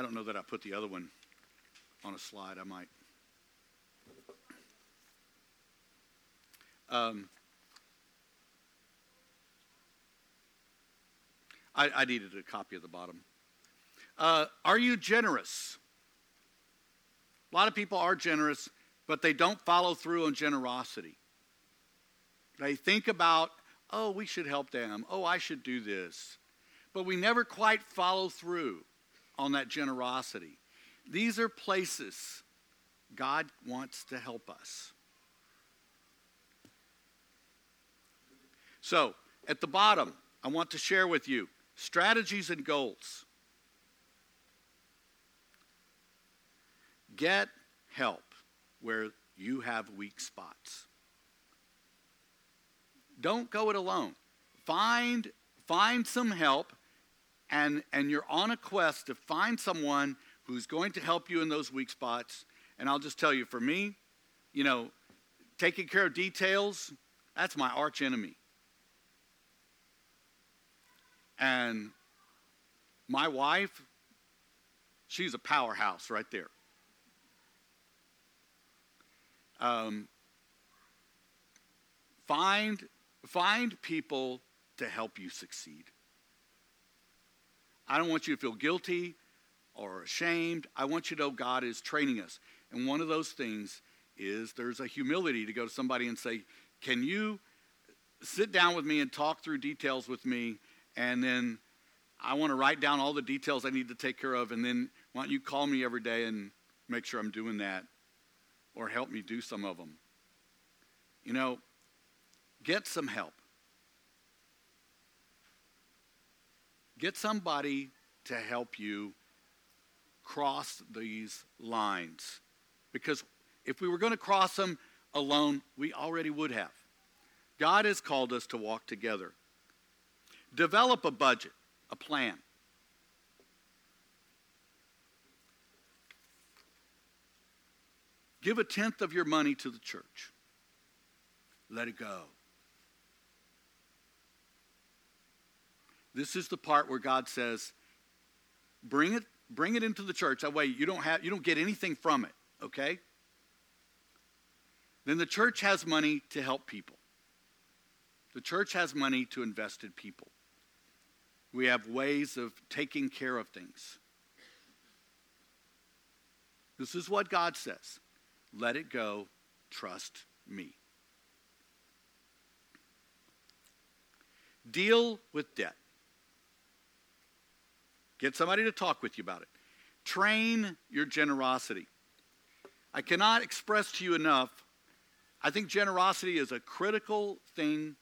I don't know that I put the other one on a slide. I might. Um, I, I, needed a copy of the bottom. Uh, are you generous? A lot of people are generous, but they don't follow through on generosity. They think about, oh, we should help them. Oh, I should do this. But we never quite follow through on that generosity. These are places God wants to help us. So, at the bottom, I want to share with you strategies and goals. Get help where you have weak spots. Don't go it alone. Find, find some help and, and you're on a quest to find someone who's going to help you in those weak spots. And I'll just tell you, for me, you know, taking care of details, that's my arch enemy. And my wife, she's a powerhouse right there. Um, find, find people to help you succeed. I don't want you to feel guilty or ashamed. I want you to know God is training us. And one of those things is there's a humility to go to somebody and say, Can you sit down with me and talk through details with me? And then I want to write down all the details I need to take care of. And then why don't you call me every day and make sure I'm doing that or help me do some of them? You know, get some help. Get somebody to help you cross these lines. Because if we were going to cross them alone, we already would have. God has called us to walk together. Develop a budget, a plan. Give a tenth of your money to the church. Let it go. This is the part where God says, bring it, bring it into the church. That way you don't have you don't get anything from it, okay? Then the church has money to help people. The church has money to invest in people. We have ways of taking care of things. This is what God says. Let it go. Trust me. Deal with debt. Get somebody to talk with you about it. Train your generosity. I cannot express to you enough. I think generosity is a critical thing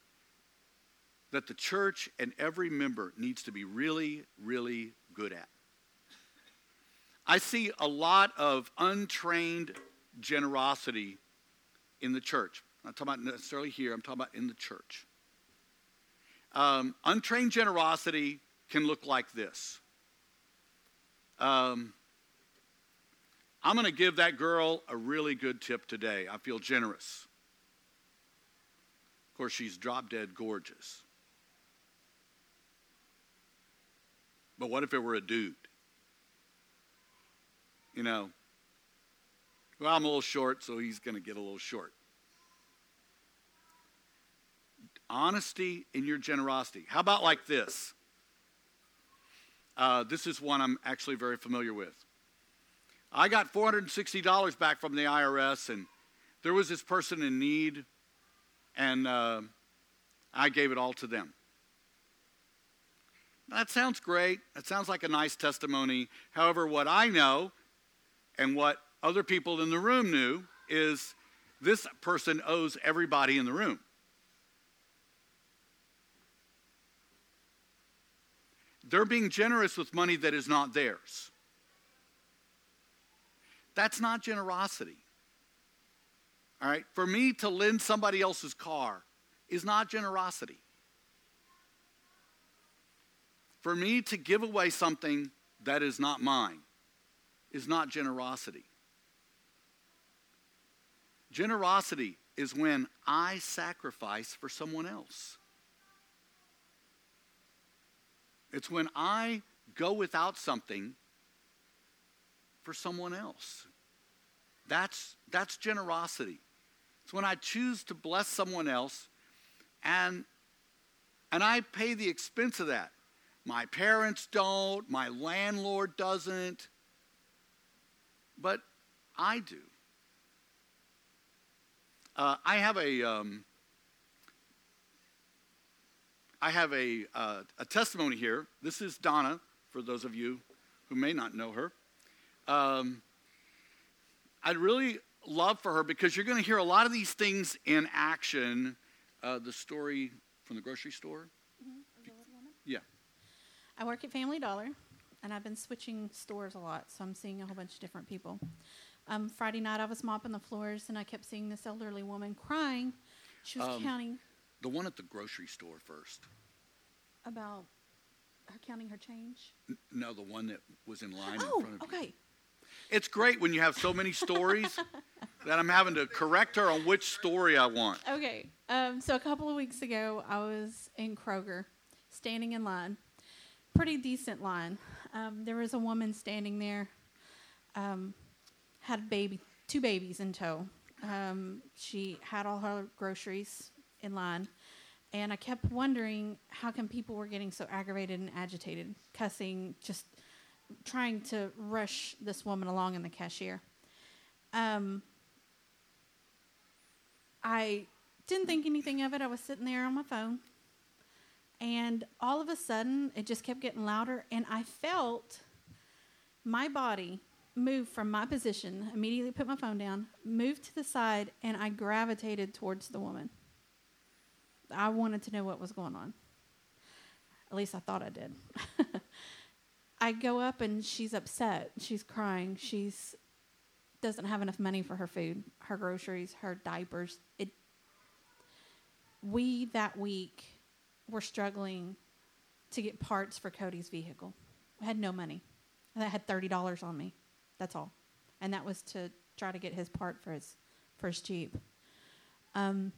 that the church and every member needs to be really, really good at. I see a lot of untrained generosity in the church. I'm not talking about necessarily here, I'm talking about in the church. Um, untrained generosity can look like this um, I'm going to give that girl a really good tip today. I feel generous. Of course, she's drop dead gorgeous. But what if it were a dude? You know, well, I'm a little short, so he's going to get a little short. Honesty in your generosity. How about like this? Uh, this is one I'm actually very familiar with. I got $460 back from the IRS, and there was this person in need, and uh, I gave it all to them. That sounds great. That sounds like a nice testimony. However, what I know and what other people in the room knew is this person owes everybody in the room. They're being generous with money that is not theirs. That's not generosity. All right? For me to lend somebody else's car is not generosity. For me to give away something that is not mine is not generosity. Generosity is when I sacrifice for someone else. It's when I go without something for someone else. That's, that's generosity. It's when I choose to bless someone else and, and I pay the expense of that. My parents don't, my landlord doesn't, but I do. Uh, I have a, um, I have a, uh, a testimony here. This is Donna, for those of you who may not know her. Um, I'd really love for her because you're going to hear a lot of these things in action. Uh, the story from the grocery store. Mm-hmm. Yeah. I work at Family Dollar, and I've been switching stores a lot, so I'm seeing a whole bunch of different people. Um, Friday night, I was mopping the floors, and I kept seeing this elderly woman crying. She was Um, counting The one at the grocery store first. about her counting her change. N- No, the one that was in line in Oh, front of you. okay. It's great when you have so many stories that I'm having to correct her on which story I want. Okay. Um, so a couple of weeks ago, I was in Kroger, standing in line, pretty decent line. Um, there was a woman standing there, um, had a baby, two babies in tow. Um, she had all her groceries in line, and I kept wondering how come people were getting so aggravated and agitated, cussing, just trying to rush this woman along in the cashier. Um, I didn't think anything of it. I was sitting there on my phone. And all of a sudden, it just kept getting louder. And I felt my body move from my position, immediately put my phone down, moved to the side, and I gravitated towards the woman. I wanted to know what was going on. At least I thought I did. I go up and she's upset. She's crying. She's doesn't have enough money for her food, her groceries, her diapers. It we that week were struggling to get parts for Cody's vehicle. I had no money. I had thirty dollars on me. That's all, and that was to try to get his part for his for his Jeep. Um,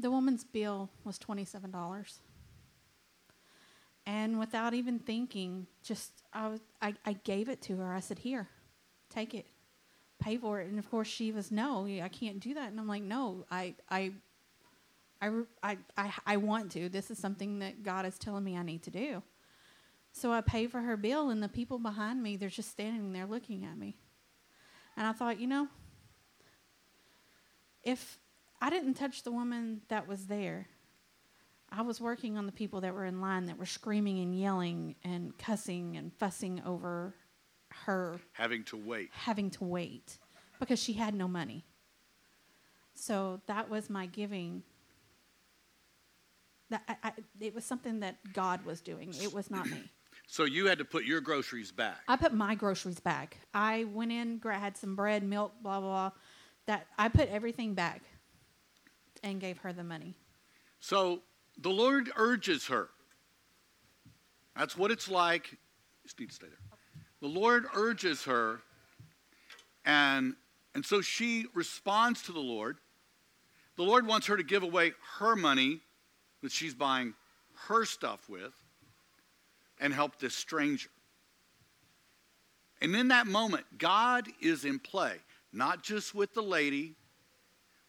the woman's bill was twenty seven dollars, and without even thinking, just I, was, I I gave it to her. I said, "Here, take it, pay for it." And of course, she was, "No, I can't do that." And I'm like, "No, I I I, I, I, I want to. This is something that God is telling me I need to do. So I pay for her bill, and the people behind me, they're just standing there looking at me. And I thought, you know, if I didn't touch the woman that was there, I was working on the people that were in line that were screaming and yelling and cussing and fussing over her Having to wait. having to wait because she had no money. So that was my giving. That I, I, it was something that God was doing. It was not me. So you had to put your groceries back. I put my groceries back. I went in, had some bread, milk, blah blah blah. That I put everything back and gave her the money. So the Lord urges her. That's what it's like. You need to stay there. The Lord urges her, and, and so she responds to the Lord. The Lord wants her to give away her money that she's buying her stuff with and help this stranger. And in that moment, God is in play, not just with the lady,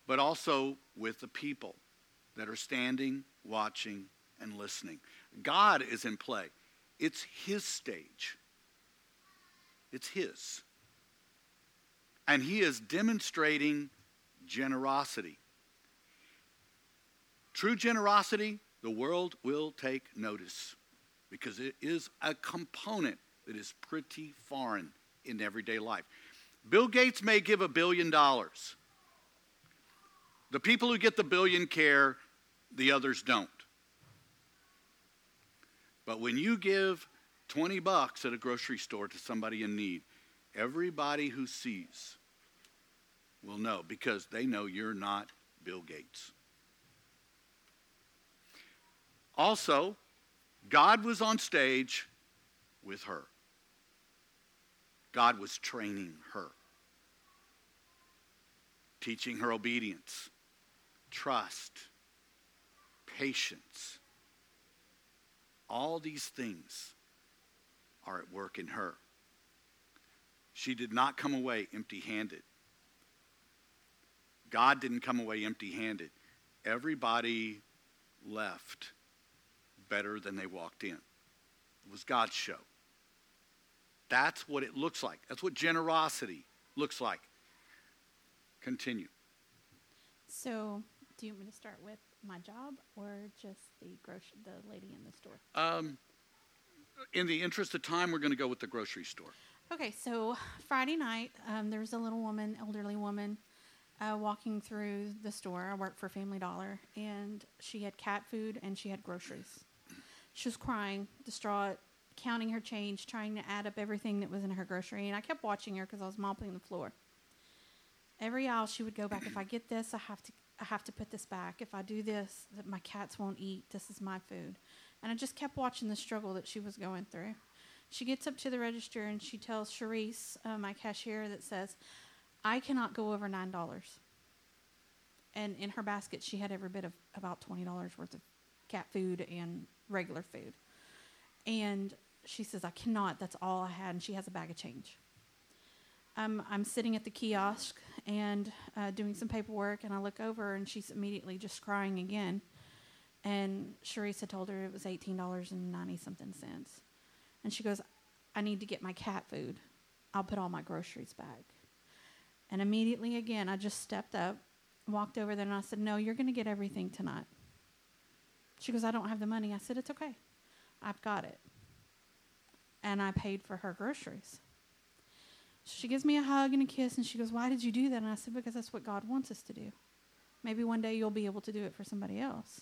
but also with the people that are standing, watching, and listening. God is in play. It's His stage, it's His. And He is demonstrating generosity. True generosity, the world will take notice because it is a component that is pretty foreign in everyday life. Bill Gates may give a billion dollars. The people who get the billion care, the others don't. But when you give 20 bucks at a grocery store to somebody in need, everybody who sees will know because they know you're not Bill Gates. Also, God was on stage with her. God was training her, teaching her obedience, trust, patience. All these things are at work in her. She did not come away empty handed. God didn't come away empty handed. Everybody left better than they walked in. It was God's show. That's what it looks like. That's what generosity looks like. Continue. So, do you want me to start with my job or just the grocery, the lady in the store? Um, in the interest of time, we're going to go with the grocery store. Okay, so Friday night, um, there was a little woman, elderly woman, uh, walking through the store. I work for Family Dollar, and she had cat food and she had groceries. She was crying, distraught, counting her change, trying to add up everything that was in her grocery. And I kept watching her because I was mopping the floor. Every aisle she would go back. If I get this, I have to. I have to put this back. If I do this, that my cats won't eat. This is my food. And I just kept watching the struggle that she was going through. She gets up to the register and she tells Charisse, uh, my cashier, that says, I cannot go over $9. And in her basket, she had every bit of about $20 worth of cat food and regular food. And she says, I cannot. That's all I had. And she has a bag of change. Um, I'm sitting at the kiosk and uh, doing some paperwork, and I look over, and she's immediately just crying again. And Charisse had told her it was eighteen dollars and ninety something cents, and she goes, "I need to get my cat food. I'll put all my groceries back." And immediately again, I just stepped up, walked over there, and I said, "No, you're going to get everything tonight." She goes, "I don't have the money." I said, "It's okay. I've got it." And I paid for her groceries. She gives me a hug and a kiss, and she goes, Why did you do that? And I said, Because that's what God wants us to do. Maybe one day you'll be able to do it for somebody else.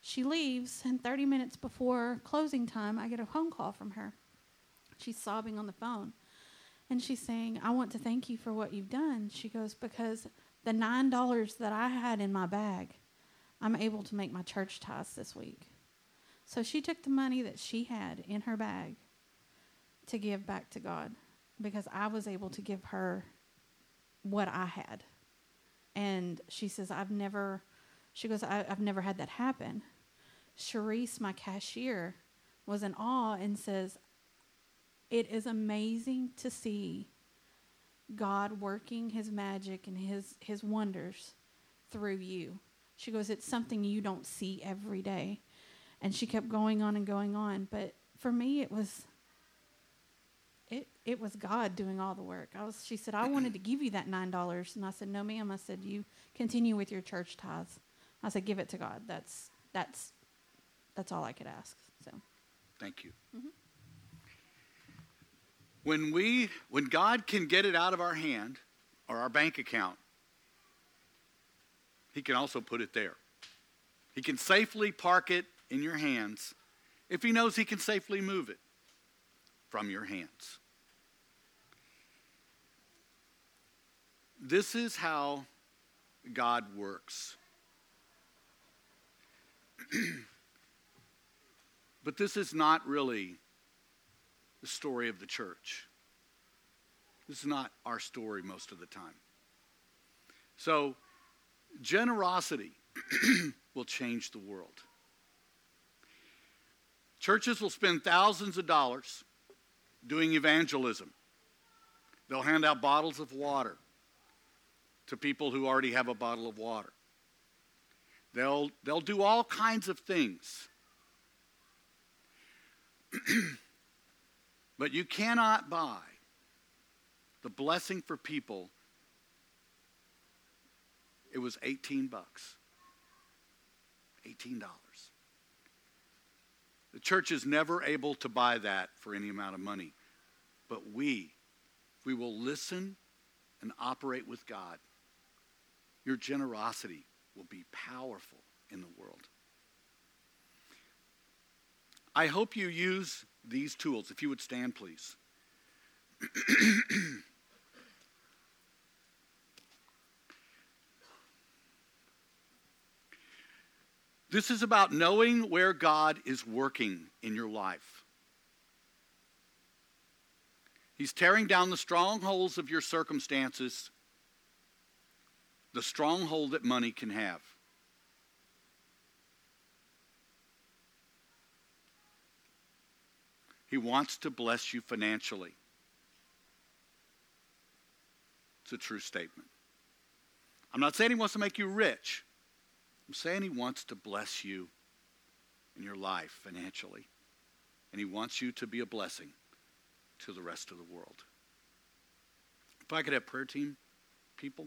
She leaves, and 30 minutes before closing time, I get a phone call from her. She's sobbing on the phone. And she's saying, I want to thank you for what you've done. She goes, Because the $9 that I had in my bag, I'm able to make my church tithes this week. So she took the money that she had in her bag to give back to God because I was able to give her what I had. And she says, I've never, she goes, I, have never had that happen. Charisse, my cashier, was in awe and says, It is amazing to see God working his magic and his, his wonders through you. She goes, It's something you don't see every day. And she kept going on and going on. But for me, it was it it was God doing all the work. I was she said, I wanted to give you that nine dollars and I said, No ma'am. I said, You continue with your church tithes. I said, Give it to God. That's that's that's all I could ask. So Thank you. Mm-hmm. When we when God can get it out of our hand or our bank account, He can also put it there. He can safely park it in your hands if he knows he can safely move it from your hands. This is how God works. but this is not really the story of the church. This is not our story most of the time. So, generosity will change the world. Churches will spend thousands of dollars doing evangelism. They'll hand out bottles of water to people who already have a bottle of water. They'll, they'll do all kinds of things. but you cannot buy the blessing for people. It was 18 bucks. $18. The church is never able to buy that for any amount of money. But we, we will listen and operate with God. Your generosity will be powerful in the world. I hope you use these tools. If you would stand, please. This is about knowing where God is working in your life. He's tearing down the strongholds of your circumstances, the stronghold that money can have. He wants to bless you financially. It's a true statement. I'm not saying he wants to make you rich. I'm saying he wants to bless you in your life financially. And he wants you to be a blessing to the rest of the world. If I could have prayer team people.